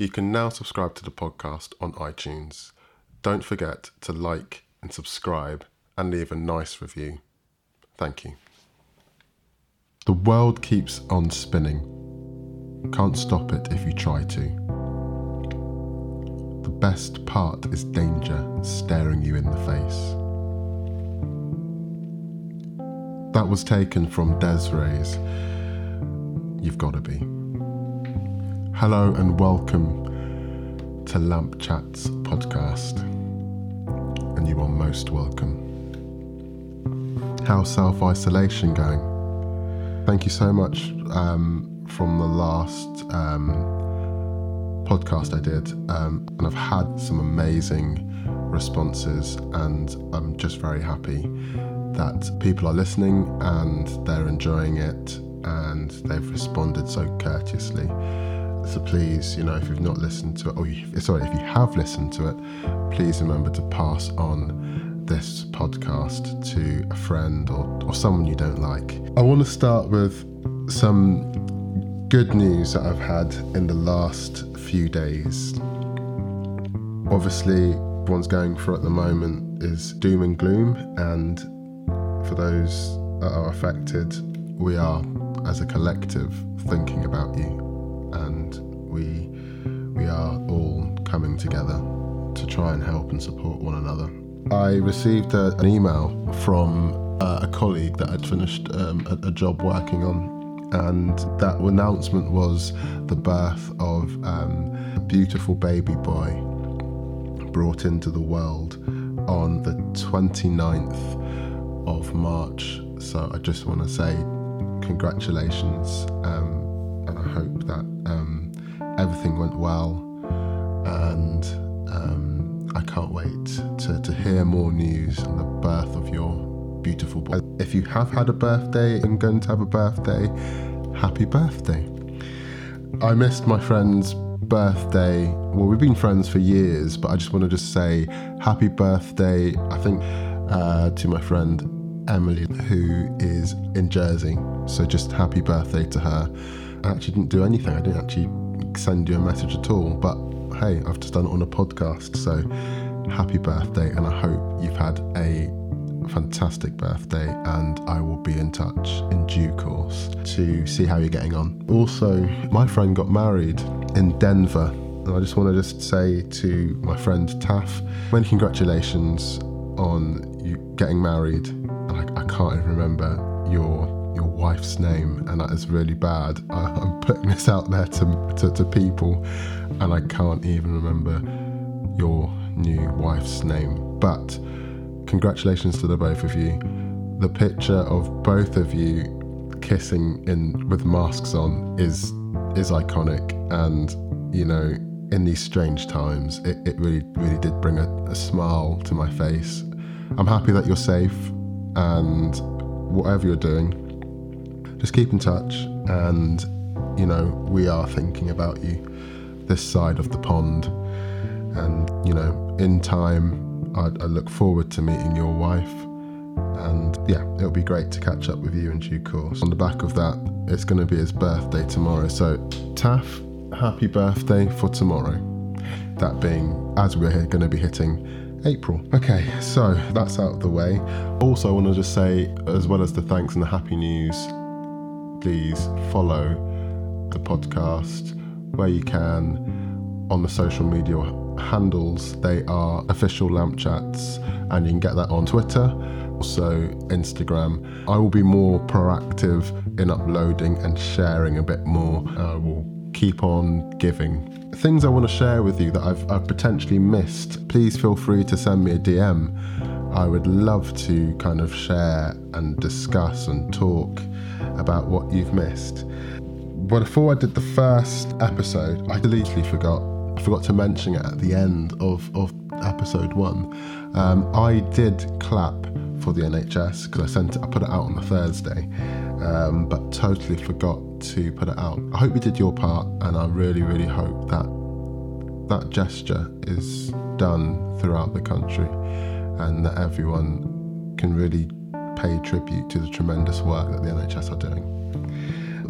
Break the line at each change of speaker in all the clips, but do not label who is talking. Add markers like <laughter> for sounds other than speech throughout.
You can now subscribe to the podcast on iTunes. Don't forget to like and subscribe and leave a nice review. Thank you. The world keeps on spinning. Can't stop it if you try to. The best part is danger staring you in the face. That was taken from Des'ree's You've Gotta Be. Hello and welcome to Lamp Chats podcast, and you are most welcome. How's self isolation going? Thank you so much um, from the last um, podcast I did, um, and I've had some amazing responses, and I'm just very happy that people are listening and they're enjoying it and they've responded so courteously. So please, you know, if you've not listened to it, or you, sorry, if you have listened to it, please remember to pass on this podcast to a friend or, or someone you don't like. I want to start with some good news that I've had in the last few days. Obviously, everyone's going for at the moment is doom and gloom, and for those that are affected, we are as a collective thinking about you, and we we are all coming together to try and help and support one another. I received a, an email from uh, a colleague that had finished um, a, a, job working on, and that announcement was the birth of um, a beautiful baby boy brought into the world on the 29th of March. So I just want to say congratulations, um, and I hope that um, everything went well. And um, I can't wait to, to hear more news on the birth of your beautiful boy. If you have had a birthday and going to have a birthday, happy birthday. I missed my friend's birthday. Well, we've been friends for years, but I just want to just say happy birthday. I think uh, to my friend Emily, who is in Jersey. So just happy birthday to her. I actually didn't do anything. I didn't actually send you a message at all. But hey, I've just done it on a podcast. So happy birthday, and I hope you've had a fantastic birthday. And I will be in touch in due course to see how you're getting on. Also, my friend got married in Denver. And I just want to just say to my friend Taff, many congratulations on you getting married I, I can't even remember your your wife's name, and that is really bad. <laughs> I, am putting this out there to, to, to people, and I can't even remember your new wife's name. But congratulations to the both of you. The picture of both of you kissing in with masks on is is iconic, and you know, in these strange times, it, it really really did bring a, a smile to my face. I'm happy that you're safe and whatever you're doing, just keep in touch. And, you know, we are thinking about you this side of the pond. And, you know, in time, I, I look forward to meeting your wife. And yeah, it'll be great to catch up with you in due course. On the back of that, it's going to be his birthday tomorrow. So, Taff, happy birthday for tomorrow. That being, as we're going to be hitting April. Okay, so that's out of the way. Also, I want to just say, as well as the thanks and the happy news, please follow the podcast where you can on the social media handles. They are official lamp chats, and you can get that on Twitter, also Instagram. I will be more proactive in uploading and sharing a bit more. I will keep on giving things I want to share with you that I've, I've potentially missed, please feel free to send me a DM. I would love to kind of share and discuss and talk about what you've missed. But before I did the first episode, I deliberately forgot. I forgot to mention it at the end of, of episode one. Um, I did clap for the NHS because I sent it, I put it out on the Thursday, um, but totally forgot to put it out. I hope you did your part, and I really, really hope that that gesture is done throughout the country and that everyone can really pay tribute to the tremendous work that the NHS are doing.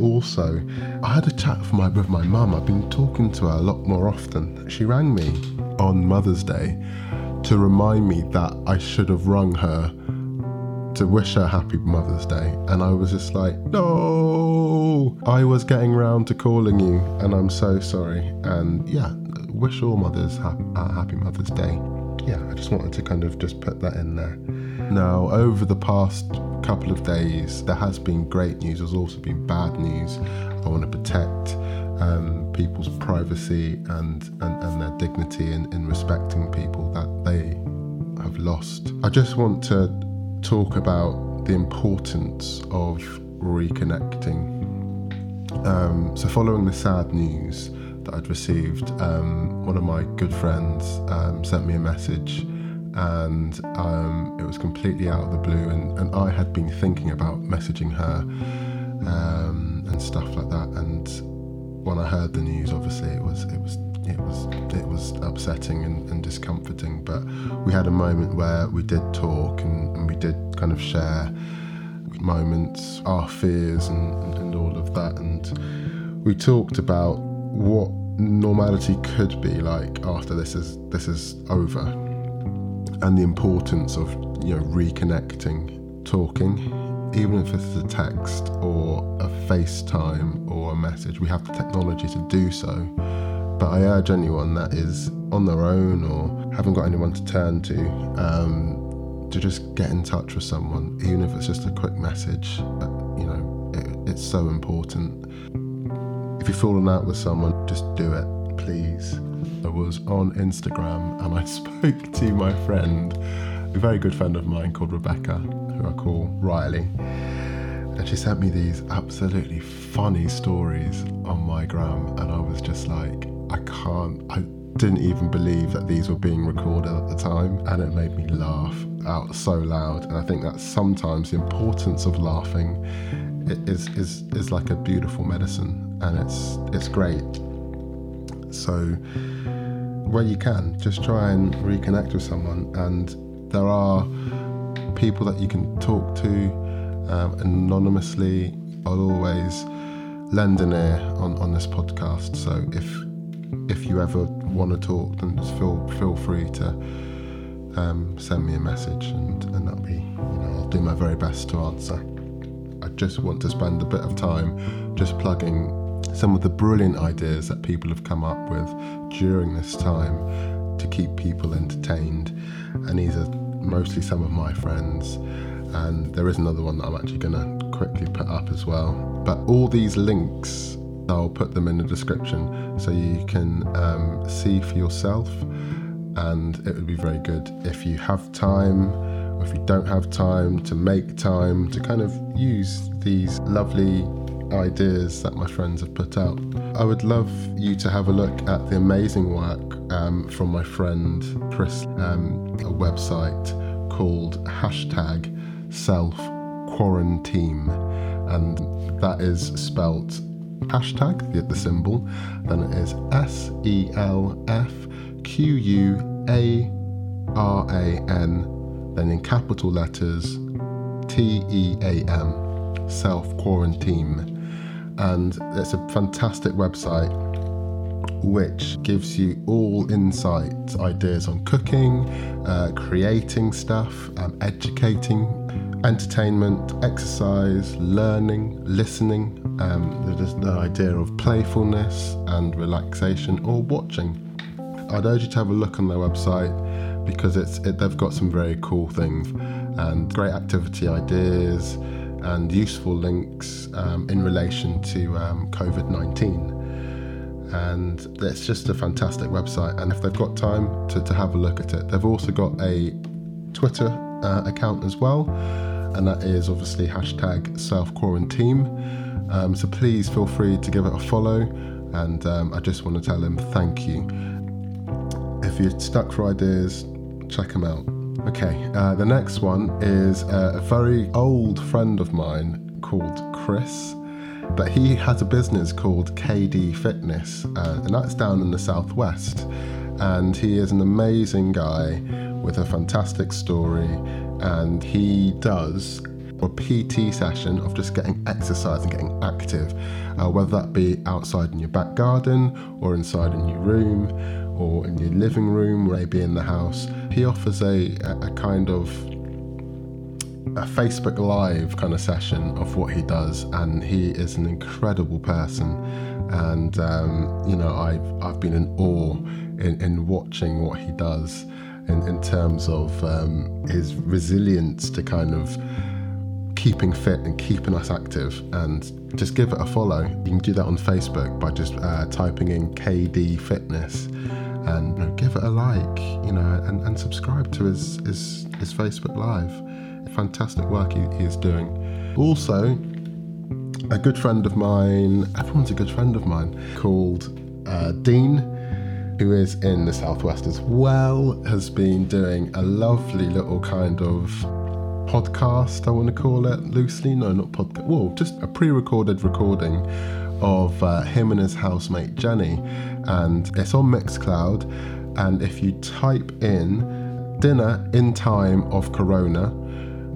also, I had a chat with my, with my mum. I've been talking to her a lot more often. She rang me on Mother's Day to remind me that I should have rung her to wish her happy Mother's Day. And I was just like, no, I was getting round to calling you, and I'm so sorry. And yeah, wish all mothers ha- a happy Mother's Day. Yeah, I just wanted to kind of just put that in there. Now, over the past couple of days, there has been great news, there's also been bad news. I want to protect um, people's privacy and, and, and their dignity in, in respecting people that they have lost. I just want to talk about the importance of reconnecting. Um, so, following the sad news that I'd received, um, one of my good friends um, sent me a message, and um, it was completely out of the blue. And, and, I had been thinking about messaging her um, and stuff like that. And when I heard the news, obviously it was it was it was it was upsetting and, and discomforting. But we had a moment where we did talk and, and we did kind of share moments, our fears, and, and all of that. And we talked about what normality could be like after this is this is over, and the importance of you know reconnecting, talking, even if it's a text or a FaceTime or a message. We have the technology to do so. But I urge anyone that is on their own or haven't got anyone to turn to um, to just get in touch with someone, even if it's just a quick message. You know, it, it's so important. If you've fallen out with someone, just do it, please. I was on Instagram and I <laughs> spoke to my friend, a very good friend of mine called Rebecca, who I call Riley. And she sent me these absolutely funny stories on my gram, and I was just like, I can't, I didn't even believe that these were being recorded at the time, and it made me laugh out so loud. And I think that sometimes the importance of laughing is is is like a beautiful medicine, and it's it's great. So where you can, just try and reconnect with someone, and there are people that you can talk to um, anonymously. I'll always lend an ear on, on this podcast. So if if you ever want to talk, then just feel feel free to um, send me a message, and, and that'll be you know I'll do my very best to answer. I just want to spend a bit of time just plugging some of the brilliant ideas that people have come up with during this time to keep people entertained, and these are mostly some of my friends. And there is another one that I'm actually going to quickly put up as well. But all these links I'll put them in the description so you can um, see for yourself. And it would be very good if you have time, if you don't have time, to make time to kind of use these lovely ideas that my friends have put out. I would love you to have a look at the amazing work um, from my friend Chris, um, a website called hashtag self quarantine, and that is spelt hashtag, the, the symbol, then it is S E L F Q U A R A N, then in capital letters T E A M, self quarantine. And it's a fantastic website which gives you all insights, ideas on cooking, uh, creating stuff, um, educating entertainment, exercise, learning, listening. Um, there's the idea of playfulness and relaxation or watching. I'd urge you to have a look on their website because it's it, they've got some very cool things and great activity ideas and useful links um, in relation to um, COVID 19 and it's just a fantastic website. And if they've got time to, to have a look at it, they've also got a Twitter uh, account as well, and that is obviously hashtag self quarantine. Um, so please feel free to give it a follow, and um, I just want to tell them thank you. If you're stuck for ideas, check them out. Okay, uh, the next one is uh, a very old friend of mine called Chris, but he has a business called KD Fitness, uh, and that's down in the southwest. And he is an amazing guy with a fantastic story, and he does a PT session of just getting exercise and getting active, uh, whether that be outside in your back garden or inside in your room or in your living room, maybe in the house. He offers a, a kind of a Facebook Live kind of session of what he does, and he is an incredible person. And um, you know, I've I've been in awe in, in watching what he does in, in terms of um, his resilience to kind of keeping fit and keeping us active and just give it a follow. You can do that on Facebook by just uh, typing in KD Fitness and you know, give it a like, you know, and, and subscribe to his, his, his Facebook Live. Fantastic work he, he is doing. Also, a good friend of mine, everyone's a good friend of mine, called uh, Dean, who is in the Southwest as well, has been doing a lovely little kind of podcast, I want to call it loosely. No, not podcast. Well, just a pre recorded recording of uh, him and his housemate Jenny. And it's on Mixcloud. And if you type in dinner in time of Corona,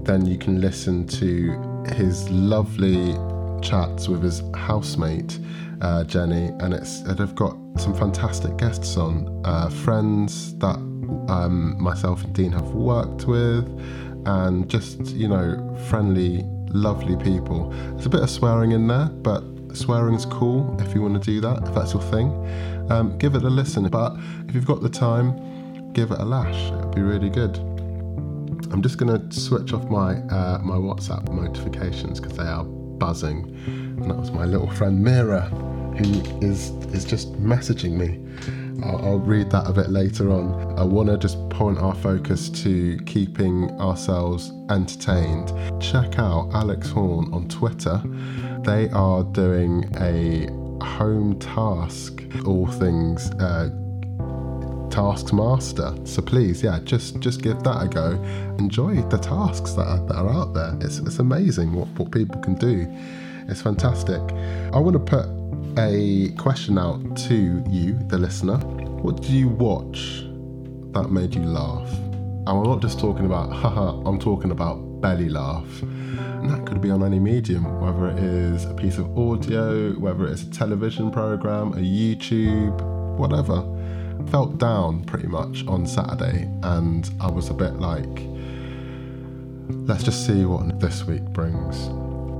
then you can listen to his lovely chats with his housemate uh, Jenny, and it's they've got some fantastic guests on, uh, friends that um, myself and Dean have worked with, and just you know friendly, lovely people. There's a bit of swearing in there, but swearing's cool if you want to do that, if that's your thing. Um, give it a listen, but if you've got the time, give it a lash. It'll be really good. I'm just going to switch off my uh, my WhatsApp notifications because they are buzzing, and that was my little friend Mira, who is is just messaging me. I'll, I'll read that a bit later on. I want to just point our focus to keeping ourselves entertained. Check out Alex Horne on Twitter. They are doing a home task, all things. Uh, Taskmaster so please yeah just just give that a go. Enjoy the tasks that are, that are out there. It's, it's amazing what, what people can do. It's fantastic. I want to put a question out to you the listener. What do you watch that made you laugh? And i'm not just talking about <laughs> haha i'm talking about belly laugh and that could be on any medium whether it is a piece of audio whether it's a television program a youtube whatever felt down pretty much on Saturday, and I was a bit like, let's just see what this week brings.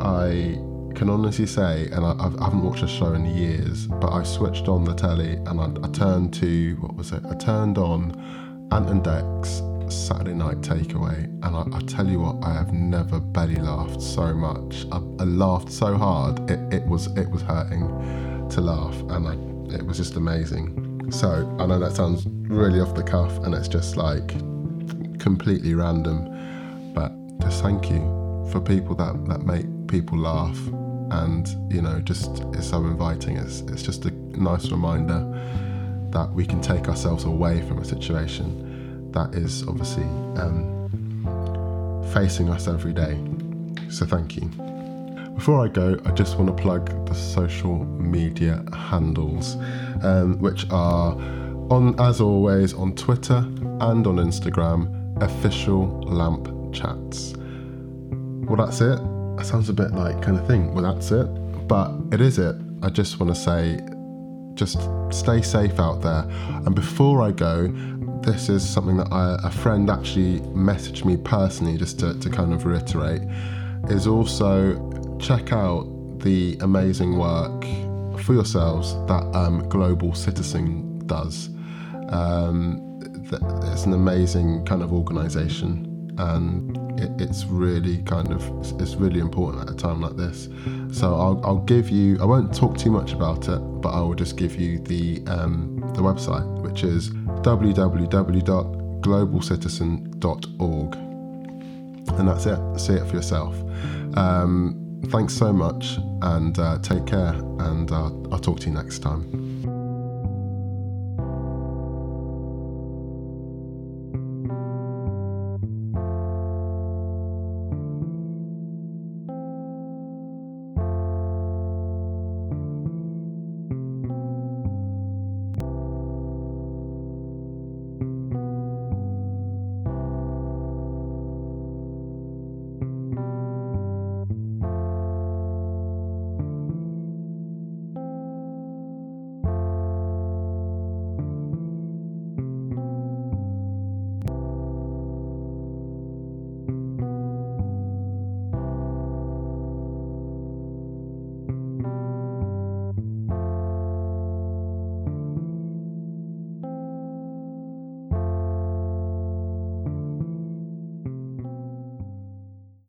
I can honestly say, and I, I haven't watched a show in years, but I switched on the telly and I, I turned to, what was it? I turned on Ant and Dec's Saturday Night Takeaway, and I, I, tell you what, I have never belly laughed so much. I, I laughed so hard, it, it was it was hurting to laugh, and I, it was just amazing. So I know that sounds really off the cuff and it's just like completely random, but just thank you for people that, that make people laugh and you know just it's so inviting it's it's just a nice reminder that we can take ourselves away from a situation that is obviously um, facing us every day so thank you before I go, I just want to plug the social media handles, um, which are on, as always, on Twitter and on Instagram, official lamp chats. Well, that's it. That sounds a bit like kind of thing. Well, that's it. But it is it. I just want to say, just stay safe out there. And before I go, this is something that I, a friend actually messaged me personally, just to, to kind of reiterate, is also check out the amazing work for yourselves that um, Global Citizen does. Um, it's an amazing kind of organisation, and it, it's really kind of it's really important at a time like this. So I'll, I'll, give you. I won't talk too much about it, but I will just give you the um, the website, which is www.globalcitizen.org, and that's it. See it for yourself. Um, thanks so much and uh, take care, and uh, I'll talk to you next time.